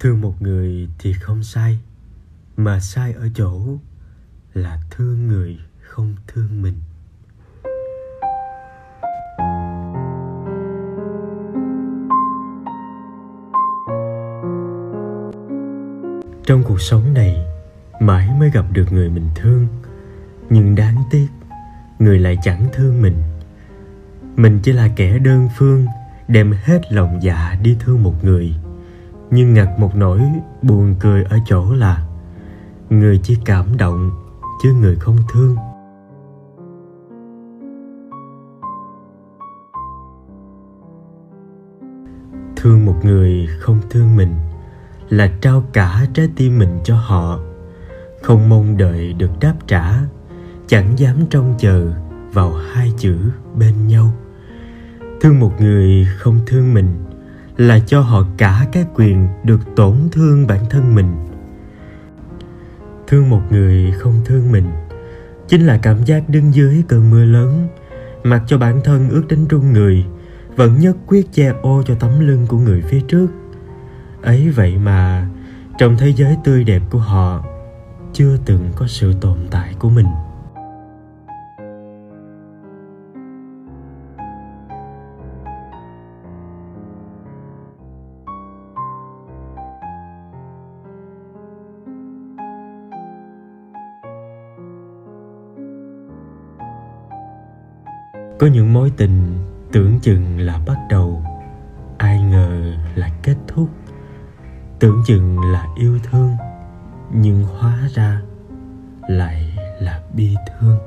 thương một người thì không sai, mà sai ở chỗ là thương người không thương mình. Trong cuộc sống này, mãi mới gặp được người mình thương, nhưng đáng tiếc, người lại chẳng thương mình. Mình chỉ là kẻ đơn phương, đem hết lòng dạ đi thương một người nhưng ngặt một nỗi buồn cười ở chỗ là người chỉ cảm động chứ người không thương. Thương một người không thương mình là trao cả trái tim mình cho họ. Không mong đợi được đáp trả, chẳng dám trông chờ vào hai chữ bên nhau. Thương một người không thương mình là cho họ cả cái quyền được tổn thương bản thân mình. Thương một người không thương mình chính là cảm giác đứng dưới cơn mưa lớn, mặc cho bản thân ướt đến run người, vẫn nhất quyết che ô cho tấm lưng của người phía trước. Ấy vậy mà, trong thế giới tươi đẹp của họ, chưa từng có sự tồn tại của mình. Có những mối tình tưởng chừng là bắt đầu, ai ngờ là kết thúc. Tưởng chừng là yêu thương, nhưng hóa ra lại là bi thương.